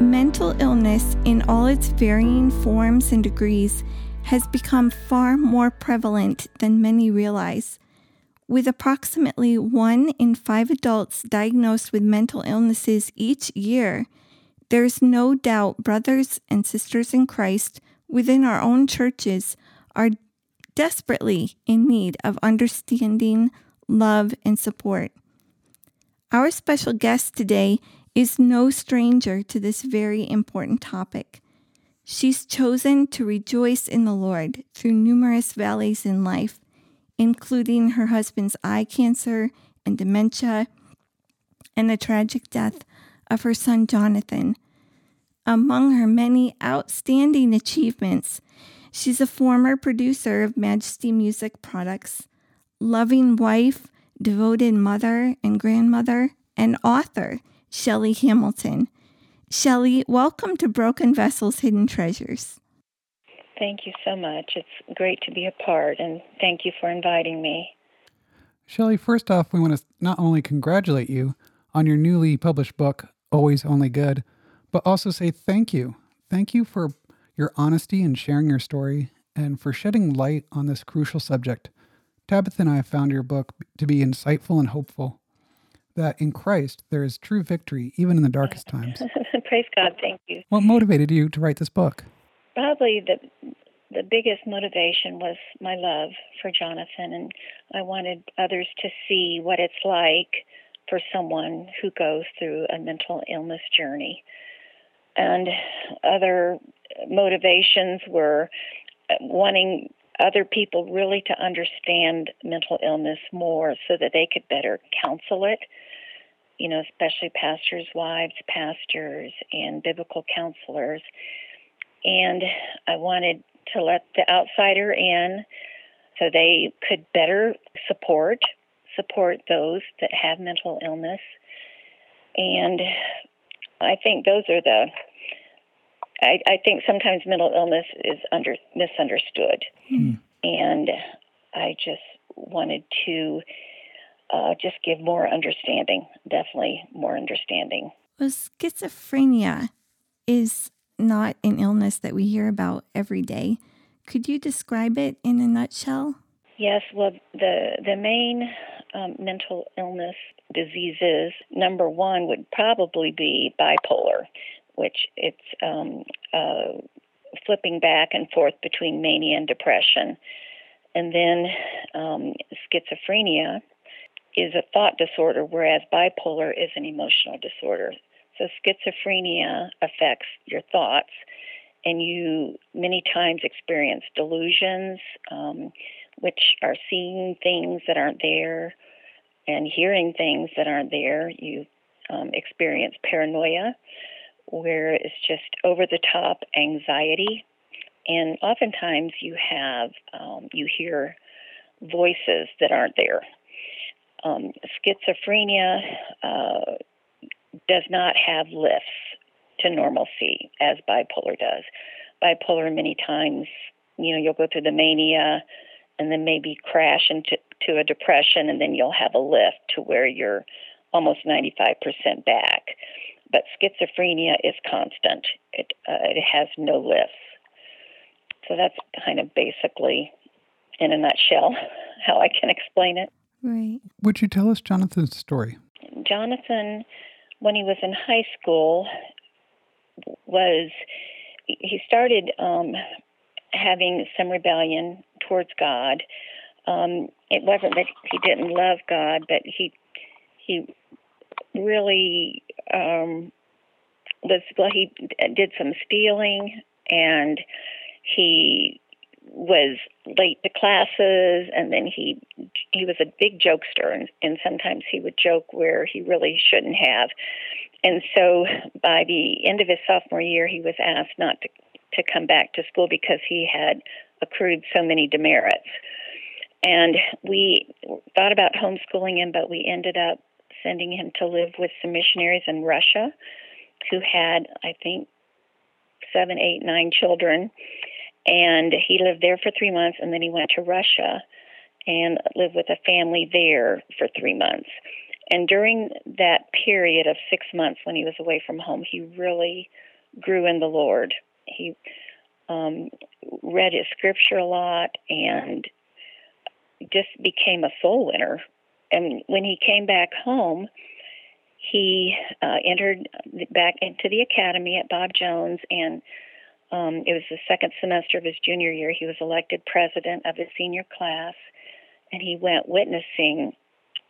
Mental illness, in all its varying forms and degrees, has become far more prevalent than many realize. With approximately one in five adults diagnosed with mental illnesses each year, there is no doubt brothers and sisters in Christ within our own churches are desperately in need of understanding, love, and support. Our special guest today is no stranger to this very important topic. She's chosen to rejoice in the Lord through numerous valleys in life, including her husband's eye cancer and dementia, and the tragic death of her son Jonathan. Among her many outstanding achievements, she's a former producer of Majesty Music products, loving wife, devoted mother and grandmother, and author Shelley Hamilton. Shelley, welcome to Broken Vessels Hidden Treasures. Thank you so much. It's great to be a part, and thank you for inviting me. Shelley, first off, we want to not only congratulate you on your newly published book, Always Only Good, but also say thank you. Thank you for your honesty in sharing your story and for shedding light on this crucial subject. Tabitha and I have found your book to be insightful and hopeful that in Christ there is true victory even in the darkest times. Praise God. Thank you. What motivated you to write this book? Probably the the biggest motivation was my love for Jonathan and I wanted others to see what it's like for someone who goes through a mental illness journey. And other motivations were uh, wanting other people really to understand mental illness more so that they could better counsel it you know, especially pastors' wives, pastors, and biblical counselors. And I wanted to let the outsider in so they could better support support those that have mental illness. And I think those are the I, I think sometimes mental illness is under misunderstood. Hmm. And I just wanted to uh, just give more understanding, definitely more understanding. Well, schizophrenia is not an illness that we hear about every day. Could you describe it in a nutshell? Yes, well, the, the main um, mental illness diseases, number one would probably be bipolar, which it's um, uh, flipping back and forth between mania and depression. And then um, schizophrenia, is a thought disorder, whereas bipolar is an emotional disorder. So schizophrenia affects your thoughts, and you many times experience delusions, um, which are seeing things that aren't there and hearing things that aren't there. You um, experience paranoia, where it's just over the top anxiety, and oftentimes you have um, you hear voices that aren't there um, schizophrenia uh, does not have lifts to normalcy as bipolar does. Bipolar, many times, you know, you'll go through the mania and then maybe crash into to a depression, and then you'll have a lift to where you're almost 95% back. But schizophrenia is constant, it, uh, it has no lifts. So that's kind of basically, in a nutshell, how I can explain it. Right. Would you tell us Jonathan's story? Jonathan, when he was in high school, was he started um, having some rebellion towards God. Um, it wasn't that he didn't love God, but he he really um, was well. He did some stealing, and he was late to classes and then he he was a big jokester and, and sometimes he would joke where he really shouldn't have and so by the end of his sophomore year he was asked not to to come back to school because he had accrued so many demerits and we thought about homeschooling him but we ended up sending him to live with some missionaries in Russia who had I think seven, eight, nine children and he lived there for three months, and then he went to Russia and lived with a family there for three months. And during that period of six months when he was away from home, he really grew in the Lord. He um, read his scripture a lot and just became a soul winner. And when he came back home, he uh, entered back into the academy at Bob Jones and um, it was the second semester of his junior year. He was elected president of his senior class, and he went witnessing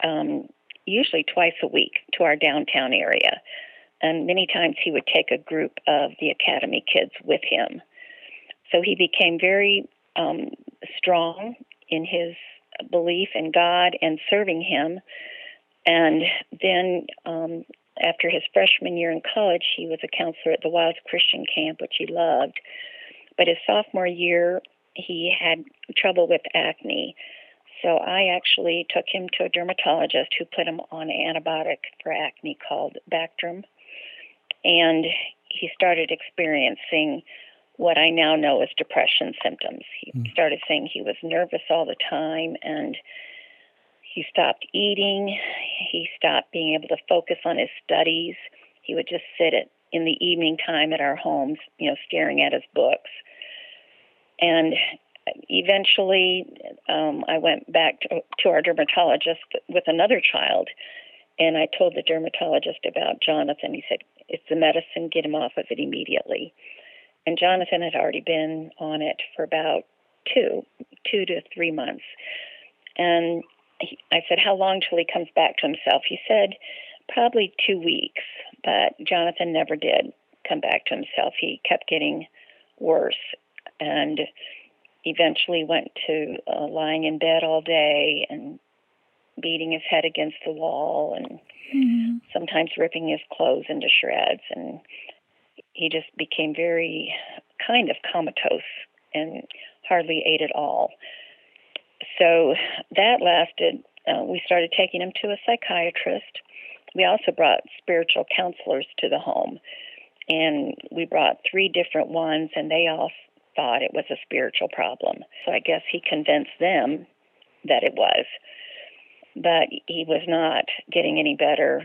um, usually twice a week to our downtown area. And many times he would take a group of the academy kids with him. So he became very um, strong in his belief in God and serving Him. And then um, after his freshman year in college, he was a counselor at the Wilds Christian Camp, which he loved. But his sophomore year, he had trouble with acne. So I actually took him to a dermatologist who put him on an antibiotic for acne called Bactrim. And he started experiencing what I now know as depression symptoms. He mm. started saying he was nervous all the time and he stopped eating. He stopped being able to focus on his studies. He would just sit at, in the evening time at our homes, you know, staring at his books. And eventually, um, I went back to, to our dermatologist with another child, and I told the dermatologist about Jonathan. He said, "It's the medicine. Get him off of it immediately." And Jonathan had already been on it for about two, two to three months, and he, I said, How long till he comes back to himself? He said, Probably two weeks. But Jonathan never did come back to himself. He kept getting worse and eventually went to uh, lying in bed all day and beating his head against the wall and mm-hmm. sometimes ripping his clothes into shreds. And he just became very kind of comatose and hardly ate at all so that lasted. Uh, we started taking him to a psychiatrist. We also brought spiritual counselors to the home, and we brought three different ones, and they all thought it was a spiritual problem. So I guess he convinced them that it was, but he was not getting any better.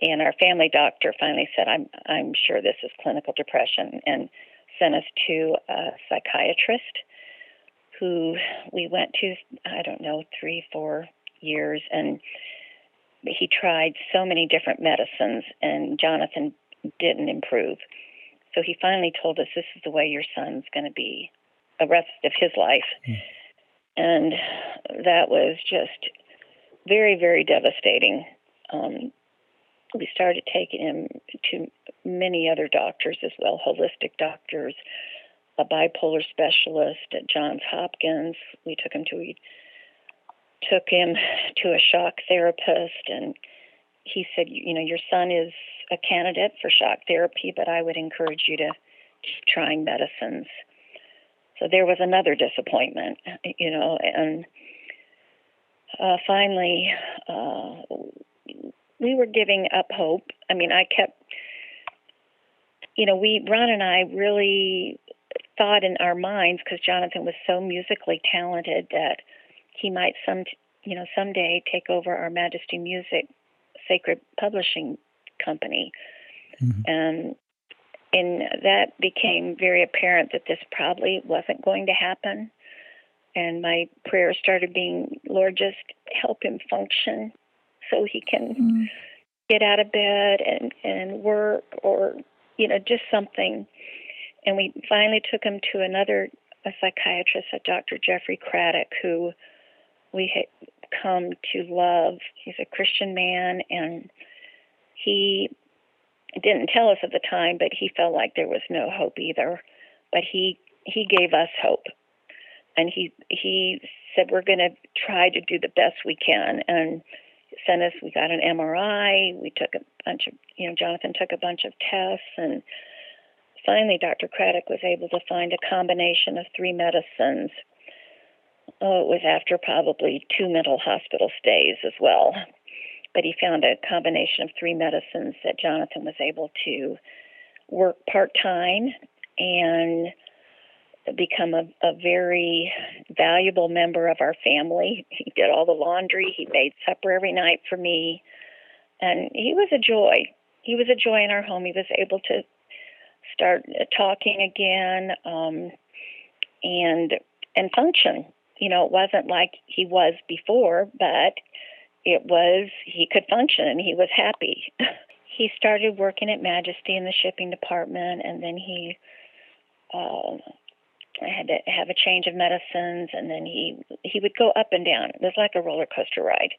And our family doctor finally said, "I'm I'm sure this is clinical depression," and sent us to a psychiatrist who we went to, I don't know, three, four years, and he tried so many different medicines, and Jonathan didn't improve. So he finally told us, This is the way your son's going to be the rest of his life. Mm. And that was just very, very devastating. Um, we started taking him to many other doctors as well, holistic doctors, a bipolar specialist at Johns Hopkins. We took him to we took him to a shock therapist, and he said, you know, your son is a candidate for shock therapy, but I would encourage you to keep trying medicines. So there was another disappointment, you know, and uh, finally, uh, we were giving up hope. I mean, I kept, you know, we Ron and I really thought in our minds because Jonathan was so musically talented that he might some you know someday take over our Majesty Music Sacred Publishing Company, mm-hmm. and and that became very apparent that this probably wasn't going to happen. And my prayer started being, Lord, just help him function so he can mm-hmm. get out of bed and and work or you know just something and we finally took him to another a psychiatrist, a Dr. Jeffrey Craddock, who we had come to love. He's a Christian man, and he didn't tell us at the time, but he felt like there was no hope either. But he he gave us hope, and he he said we're going to try to do the best we can and sent us we got an MRI we took a bunch of you know Jonathan took a bunch of tests and finally Dr. Craddock was able to find a combination of three medicines oh it was after probably two mental hospital stays as well but he found a combination of three medicines that Jonathan was able to work part time and become a, a very valuable member of our family. He did all the laundry, he made supper every night for me, and he was a joy. He was a joy in our home. He was able to start talking again um, and and function. You know, it wasn't like he was before, but it was he could function and he was happy. he started working at Majesty in the shipping department, and then he uh, I had to have a change of medicines, and then he he would go up and down. It was like a roller coaster ride.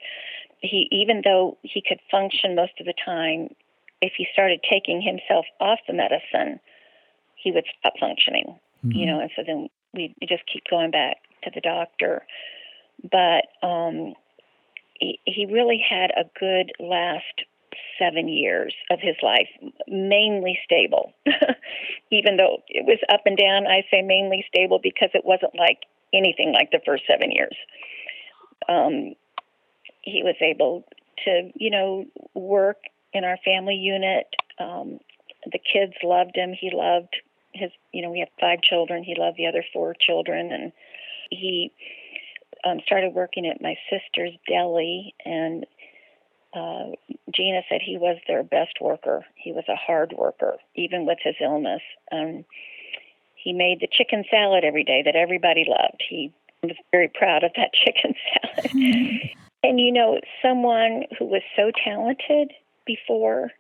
He even though he could function most of the time, if he started taking himself off the medicine, he would stop functioning. Mm-hmm. You know, and so then we just keep going back to the doctor. But um, he, he really had a good last seven years of his life, mainly stable. Even though it was up and down, I say mainly stable because it wasn't like anything like the first seven years. Um, he was able to, you know, work in our family unit. Um, the kids loved him. He loved his, you know, we have five children. He loved the other four children, and he um, started working at my sister's deli and uh, Gina said he was their best worker. He was a hard worker, even with his illness. Um, he made the chicken salad every day that everybody loved. He was very proud of that chicken salad. and you know, someone who was so talented before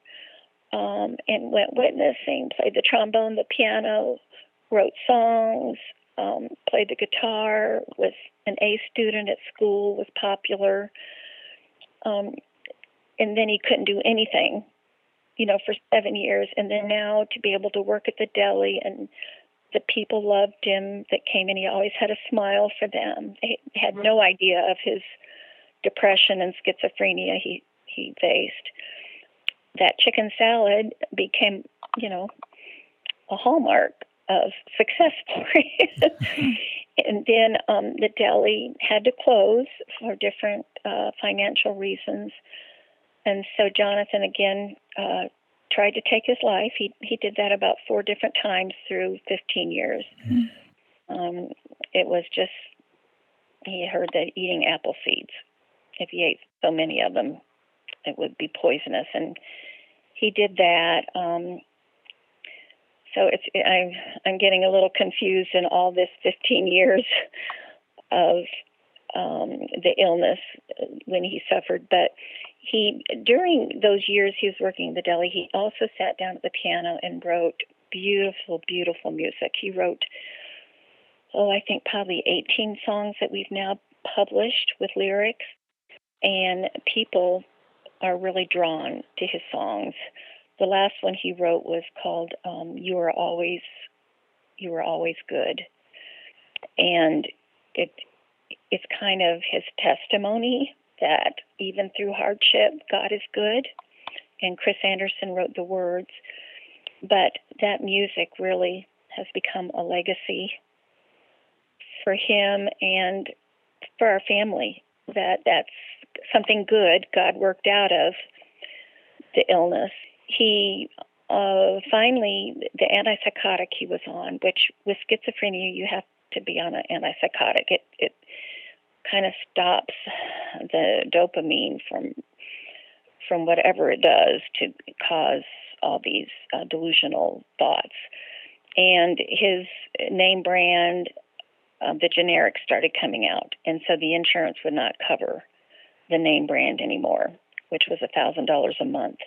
um, and went witnessing, played the trombone, the piano, wrote songs, um, played the guitar, was an A student at school, was popular. Um, and then he couldn't do anything, you know, for seven years. And then now to be able to work at the deli and the people loved him that came in. He always had a smile for them. They had no idea of his depression and schizophrenia he he faced. That chicken salad became, you know, a hallmark of success story. and then um, the deli had to close for different uh, financial reasons. And so Jonathan again uh, tried to take his life. He he did that about four different times through 15 years. Mm-hmm. Um, it was just he heard that eating apple seeds, if he ate so many of them, it would be poisonous, and he did that. Um, so it's I'm I'm getting a little confused in all this 15 years of um, the illness when he suffered, but he during those years he was working in the deli he also sat down at the piano and wrote beautiful beautiful music. He wrote oh i think probably 18 songs that we've now published with lyrics and people are really drawn to his songs. The last one he wrote was called um, you are always you are always good. And it it's kind of his testimony that even through hardship, God is good. And Chris Anderson wrote the words. But that music really has become a legacy for him and for our family. That that's something good God worked out of the illness. He uh, finally the antipsychotic he was on, which with schizophrenia you have to be on an antipsychotic. It it kind of stops the dopamine from from whatever it does to cause all these uh, delusional thoughts. And his name brand, uh, the generic, started coming out, and so the insurance would not cover the name brand anymore, which was a thousand dollars a month.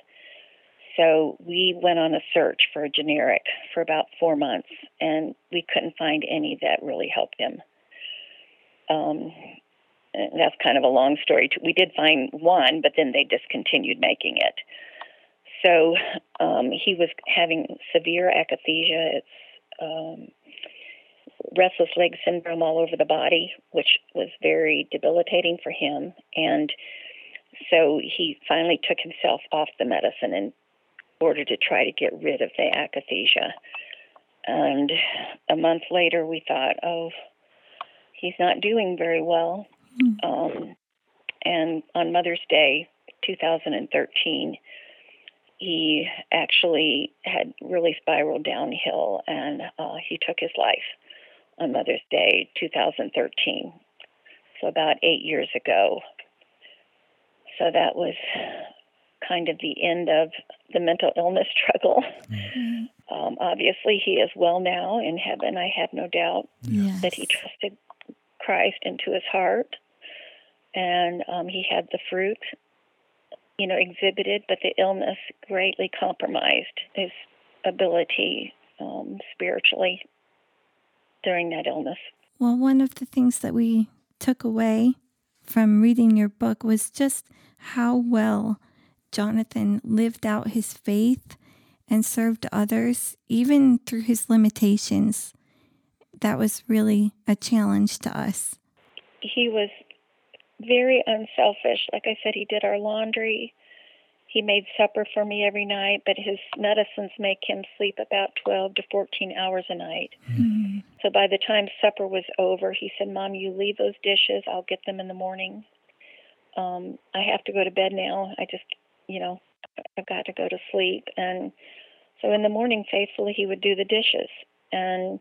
So we went on a search for a generic for about four months, and we couldn't find any that really helped him. Um, that's kind of a long story. We did find one, but then they discontinued making it. So um, he was having severe akathisia. It's um, restless leg syndrome all over the body, which was very debilitating for him. And so he finally took himself off the medicine in order to try to get rid of the akathisia. And a month later, we thought, oh, he's not doing very well. Mm. Um, and on Mother's Day, 2013, he actually had really spiraled downhill and uh, he took his life on Mother's Day 2013. So, about eight years ago. So, that was kind of the end of the mental illness struggle. Mm-hmm. Um, obviously, he is well now in heaven. I have no doubt yes. that he trusted Christ into his heart and um, he had the fruit you know, exhibited, but the illness greatly compromised his ability um, spiritually during that illness. Well, one of the things that we took away from reading your book was just how well Jonathan lived out his faith and served others, even through his limitations. That was really a challenge to us. He was very unselfish. Like I said, he did our laundry. He made supper for me every night, but his medicines make him sleep about 12 to 14 hours a night. Mm-hmm. So by the time supper was over, he said, Mom, you leave those dishes. I'll get them in the morning. Um, I have to go to bed now. I just, you know, I've got to go to sleep. And so in the morning, faithfully, he would do the dishes. And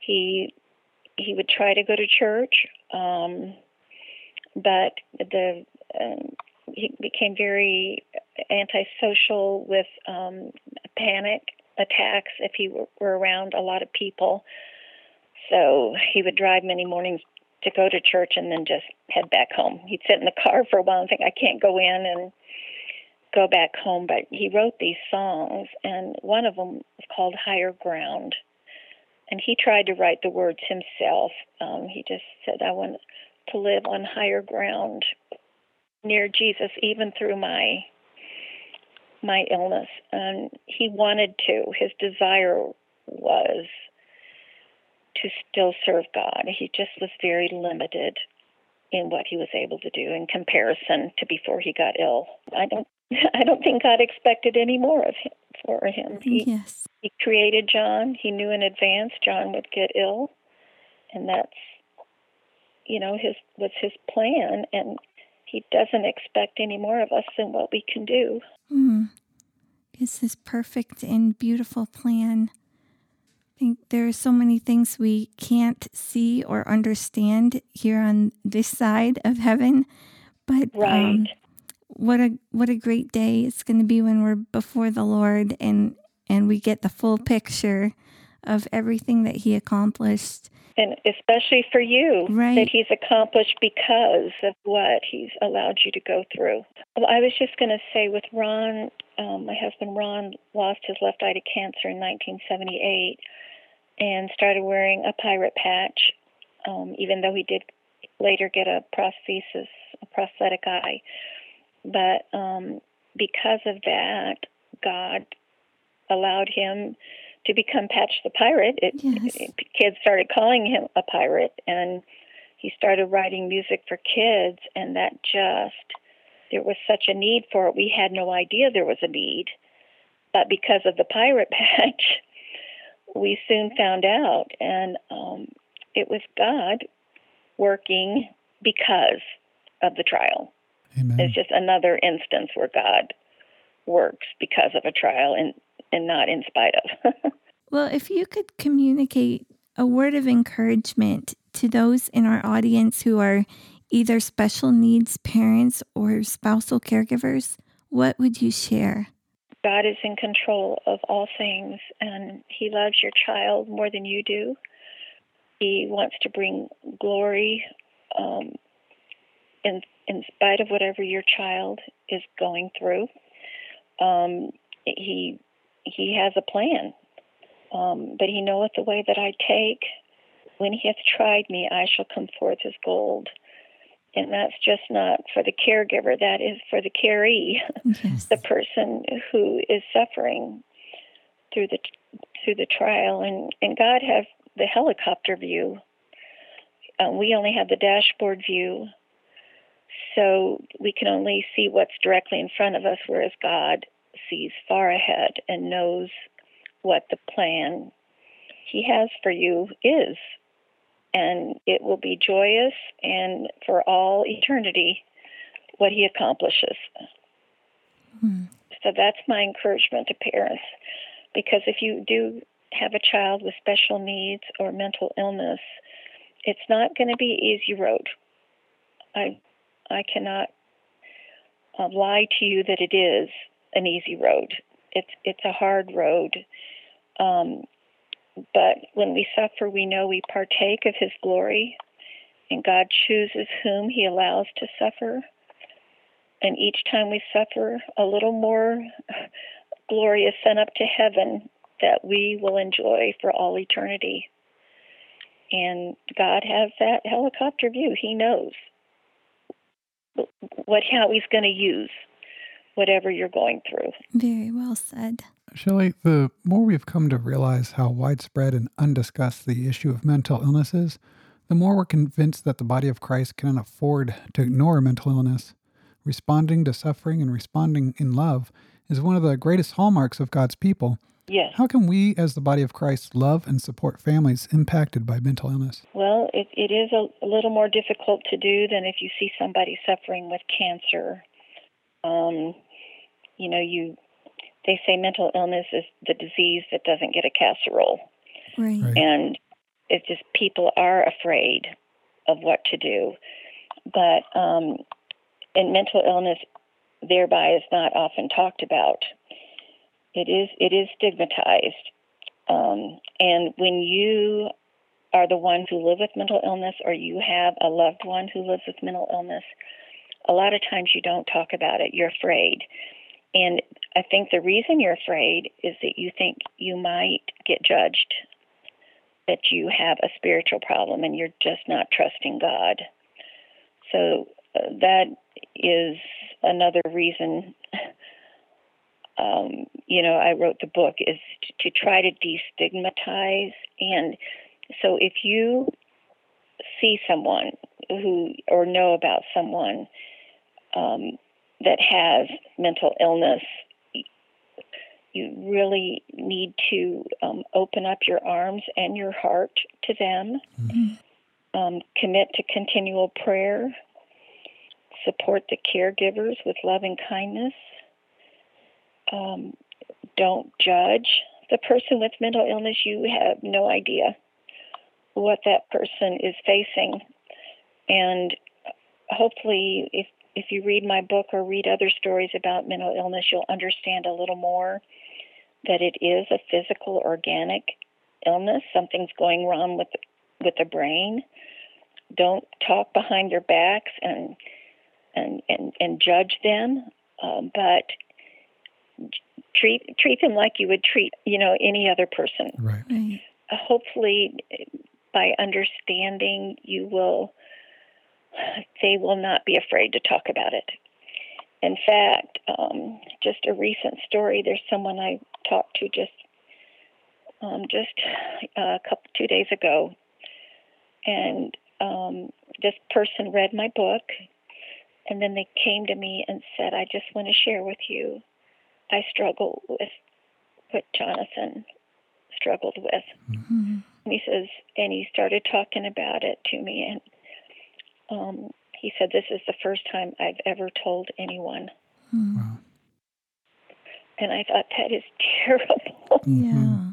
he he would try to go to church. Um, but the um, he became very antisocial with um, panic attacks if he were, were around a lot of people. So he would drive many mornings to go to church and then just head back home. He'd sit in the car for a while and think, I can't go in and go back home. But he wrote these songs, and one of them was called Higher Ground. And he tried to write the words himself. Um, he just said, I want to live on higher ground near Jesus, even through my my illness. And he wanted to. His desire was to still serve God. He just was very limited in what he was able to do in comparison to before he got ill. I don't I don't think God expected any more of him for him. He, yes. He created John. He knew in advance John would get ill, and that's you know his was his plan, and he doesn't expect any more of us than what we can do. Mm. It's his perfect and beautiful plan. I think there are so many things we can't see or understand here on this side of heaven, but um, right. Um, what a what a great day it's going to be when we're before the Lord and and we get the full picture of everything that He accomplished and especially for you right. that he's accomplished because of what he's allowed you to go through. Well, I was just going to say with Ron, um, my husband Ron lost his left eye to cancer in 1978 and started wearing a pirate patch, um, even though he did later get a prosthesis, a prosthetic eye. But um, because of that, God allowed him to become Patch the Pirate. It, yes. it, kids started calling him a pirate, and he started writing music for kids, and that just there was such a need for it. We had no idea there was a need, but because of the pirate patch, we soon found out, and um, it was God working because of the trial. Amen. It's just another instance where God works because of a trial and and not in spite of. well, if you could communicate a word of encouragement to those in our audience who are either special needs parents or spousal caregivers, what would you share? God is in control of all things, and He loves your child more than you do. He wants to bring glory um, in in spite of whatever your child is going through. Um, he he has a plan. Um, but he knoweth the way that I take. When he hath tried me, I shall come forth as gold. And that's just not for the caregiver, that is for the caree, yes. the person who is suffering through the through the trial. And, and God has the helicopter view. Uh, we only have the dashboard view, so we can only see what's directly in front of us, whereas God sees far ahead and knows what the plan He has for you is. And it will be joyous and for all eternity what He accomplishes. Hmm. So that's my encouragement to parents. Because if you do have a child with special needs or mental illness, it's not going to be easy road. I I cannot uh, lie to you that it is an easy road. It's it's a hard road. Um, but when we suffer, we know we partake of His glory, and God chooses whom He allows to suffer. And each time we suffer, a little more glory is sent up to heaven that we will enjoy for all eternity. And God has that helicopter view. He knows what how he's going to use whatever you're going through. Very well said. Shelley, the more we've come to realize how widespread and undiscussed the issue of mental illness is, the more we're convinced that the body of Christ cannot afford to ignore mental illness. Responding to suffering and responding in love is one of the greatest hallmarks of God's people. Yes. How can we, as the body of Christ, love and support families impacted by mental illness? Well, it, it is a, a little more difficult to do than if you see somebody suffering with cancer. Um, you know, you they say mental illness is the disease that doesn't get a casserole, right? right. And it's just people are afraid of what to do, but um, and mental illness thereby is not often talked about. It is it is stigmatized, um, and when you are the one who live with mental illness, or you have a loved one who lives with mental illness, a lot of times you don't talk about it. You're afraid, and I think the reason you're afraid is that you think you might get judged, that you have a spiritual problem, and you're just not trusting God. So uh, that is another reason um, you know, I wrote the book is to, to try to destigmatize. And so if you see someone who or know about someone um, that has mental illness, you really need to um, open up your arms and your heart to them. Mm-hmm. Um, commit to continual prayer. Support the caregivers with loving kindness um, don't judge the person with mental illness. You have no idea what that person is facing. And hopefully, if, if you read my book or read other stories about mental illness, you'll understand a little more that it is a physical, organic illness. Something's going wrong with with the brain. Don't talk behind their backs and and and, and judge them, um, but treat treat them like you would treat you know any other person. Right. right. Uh, hopefully, by understanding, you will they will not be afraid to talk about it. In fact, um, just a recent story. There's someone I talked to just um, just a couple two days ago, and um, this person read my book, and then they came to me and said, "I just want to share with you I struggle with what Jonathan struggled with. Mm-hmm. He says, and he started talking about it to me, and um, he said, "This is the first time I've ever told anyone." Mm-hmm. Wow. And I thought that is terrible. Yeah.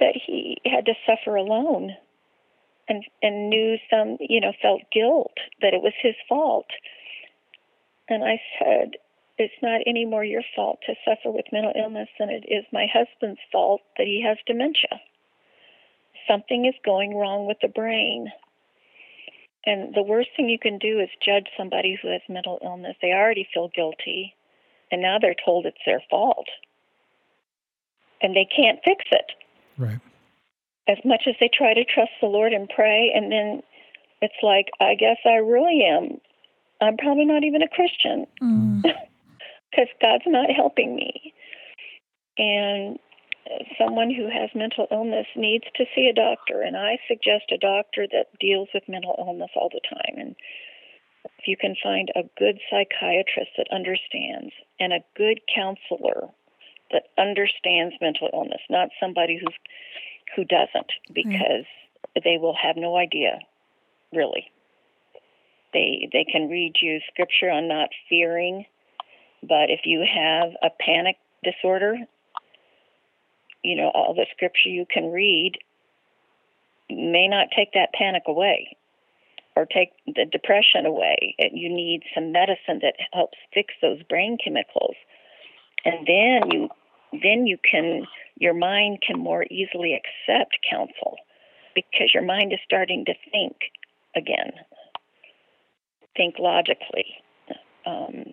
that he had to suffer alone, and and knew some, you know, felt guilt that it was his fault. And I said, it's not any more your fault to suffer with mental illness than it is my husband's fault that he has dementia. Something is going wrong with the brain. And the worst thing you can do is judge somebody who has mental illness. They already feel guilty, and now they're told it's their fault. And they can't fix it. Right. As much as they try to trust the Lord and pray, and then it's like, I guess I really am. I'm probably not even a Christian. Mm. because God's not helping me. And someone who has mental illness needs to see a doctor, and I suggest a doctor that deals with mental illness all the time. And if you can find a good psychiatrist that understands and a good counselor that understands mental illness, not somebody who's who doesn't, mm-hmm. because right. they will have no idea, really. They they can read you scripture on not fearing, but if you have a panic disorder, you know all the scripture you can read may not take that panic away or take the depression away. You need some medicine that helps fix those brain chemicals, and then you then you can your mind can more easily accept counsel because your mind is starting to think again, think logically, um,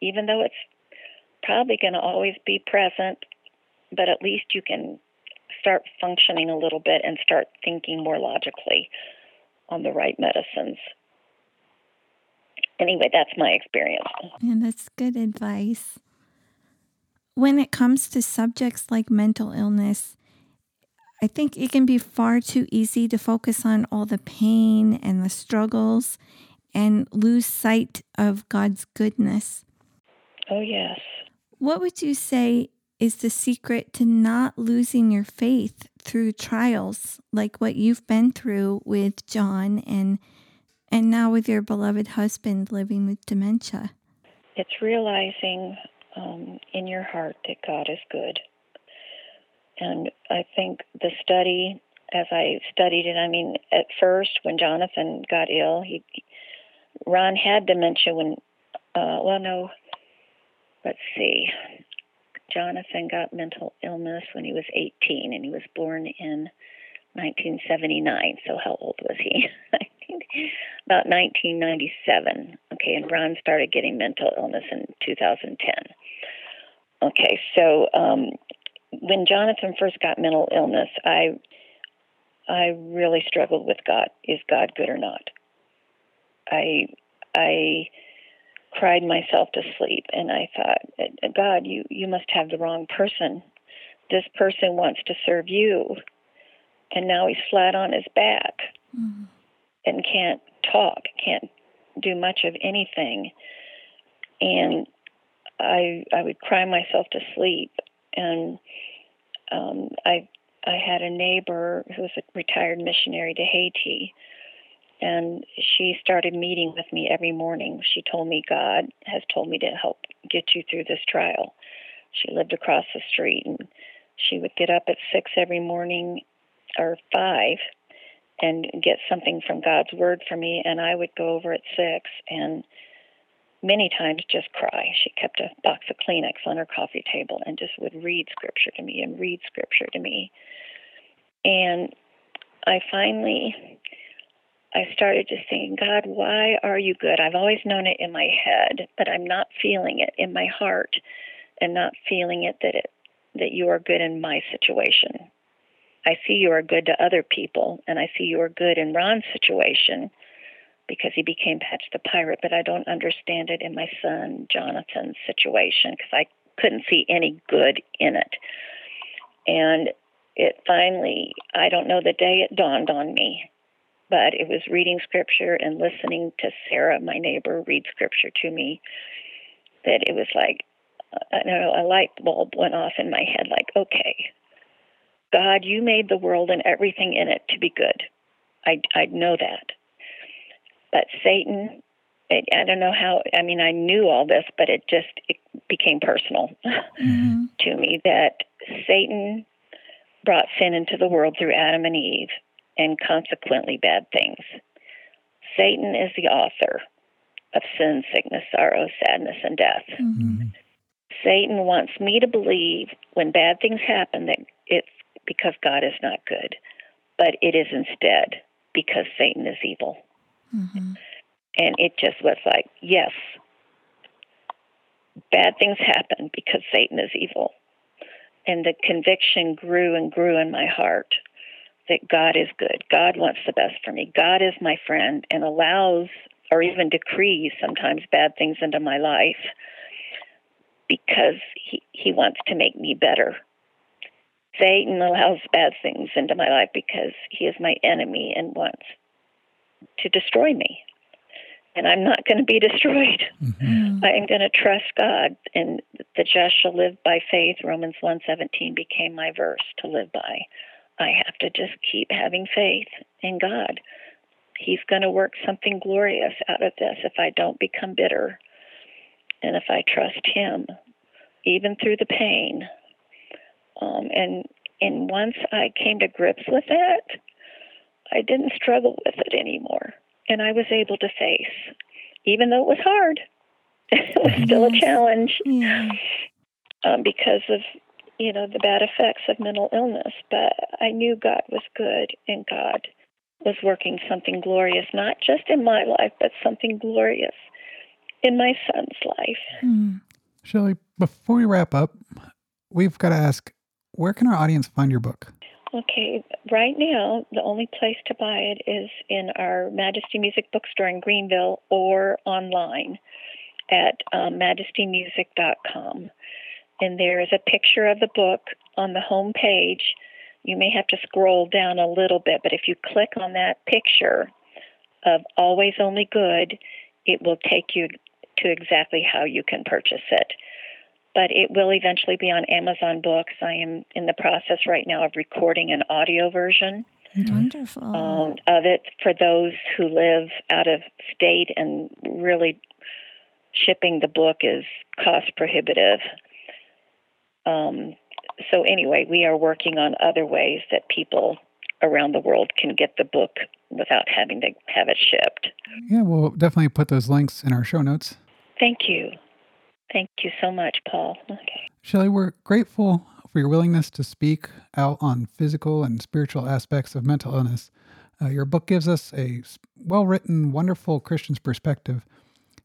even though it's probably going to always be present, but at least you can start functioning a little bit and start thinking more logically on the right medicines. Anyway, that's my experience. And that's good advice. When it comes to subjects like mental illness, I think it can be far too easy to focus on all the pain and the struggles and lose sight of God's goodness. Oh, yes. What would you say is the secret to not losing your faith through trials like what you've been through with John and and now with your beloved husband living with dementia? It's realizing um, in your heart that God is good. And I think the study, as I studied it, I mean, at first when Jonathan got ill, he Ron had dementia when, uh, well, no, let's see, Jonathan got mental illness when he was 18, and he was born in 1979. So how old was he? About 1997. Okay, and Ron started getting mental illness in 2010. Okay, so um, when Jonathan first got mental illness, I I really struggled with God. Is God good or not? I I cried myself to sleep and I thought, God, you, you must have the wrong person. This person wants to serve you. And now he's flat on his back mm-hmm. and can't talk, can't do much of anything. And I I would cry myself to sleep. And um, I I had a neighbor who was a retired missionary to Haiti and she started meeting with me every morning. She told me God has told me to help get you through this trial. She lived across the street and she would get up at six every morning or five and get something from God's word for me and I would go over at six and many times just cry. She kept a box of Kleenex on her coffee table and just would read scripture to me and read scripture to me. And I finally I started just saying, God, why are you good? I've always known it in my head, but I'm not feeling it in my heart and not feeling it that it that you are good in my situation. I see you are good to other people and I see you are good in Ron's situation because he became Patch the pirate, but I don't understand it in my son Jonathan's situation because I couldn't see any good in it. And it finally, I don't know the day it dawned on me but it was reading scripture and listening to Sarah, my neighbor, read scripture to me. That it was like, I don't know, a light bulb went off in my head. Like, okay, God, you made the world and everything in it to be good. I I know that, but Satan. It, I don't know how. I mean, I knew all this, but it just it became personal mm-hmm. to me that Satan brought sin into the world through Adam and Eve and consequently bad things. Satan is the author of sin, sickness, sorrow, sadness, and death. Mm-hmm. Satan wants me to believe when bad things happen that it's because God is not good, but it is instead because Satan is evil. Mm-hmm. And it just was like, yes, bad things happen because Satan is evil. And the conviction grew and grew in my heart that God is good. God wants the best for me. God is my friend and allows or even decrees sometimes bad things into my life because he, he wants to make me better. Satan allows bad things into my life because he is my enemy and wants to destroy me. And I'm not going to be destroyed. Mm-hmm. I am going to trust God, and the just shall live by faith. Romans 1:17 became my verse to live by. I have to just keep having faith in God. He's going to work something glorious out of this if I don't become bitter and if I trust Him, even through the pain. Um, and and once I came to grips with that, I didn't struggle with it anymore, and I was able to face, even though it was hard. it was still a challenge yeah. um, because of you know the bad effects of mental illness. But I knew God was good, and God was working something glorious, not just in my life, but something glorious in my son's life. Mm. Shelley, before we wrap up, we've got to ask where can our audience find your book? Okay, right now, the only place to buy it is in our Majesty Music bookstore in Greenville or online at um, majestymusic.com. And there is a picture of the book on the home page. You may have to scroll down a little bit, but if you click on that picture of Always Only Good, it will take you to exactly how you can purchase it. But it will eventually be on Amazon Books. I am in the process right now of recording an audio version. Wonderful. Um, of it for those who live out of state and really shipping the book is cost prohibitive. Um, so, anyway, we are working on other ways that people around the world can get the book without having to have it shipped. Yeah, we'll definitely put those links in our show notes. Thank you. Thank you so much, Paul. Okay. Shelley, we're grateful for your willingness to speak out on physical and spiritual aspects of mental illness. Uh, your book gives us a well written, wonderful Christian's perspective,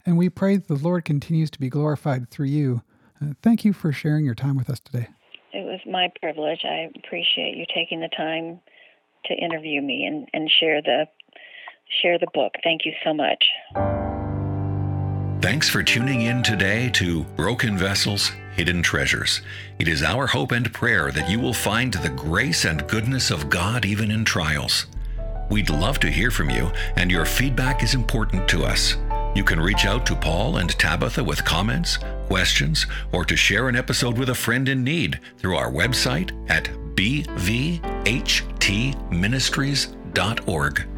and we pray the Lord continues to be glorified through you. Uh, thank you for sharing your time with us today. It was my privilege. I appreciate you taking the time to interview me and, and share the share the book. Thank you so much. Thanks for tuning in today to Broken Vessels, Hidden Treasures. It is our hope and prayer that you will find the grace and goodness of God even in trials. We'd love to hear from you, and your feedback is important to us. You can reach out to Paul and Tabitha with comments, questions, or to share an episode with a friend in need through our website at bvhtministries.org.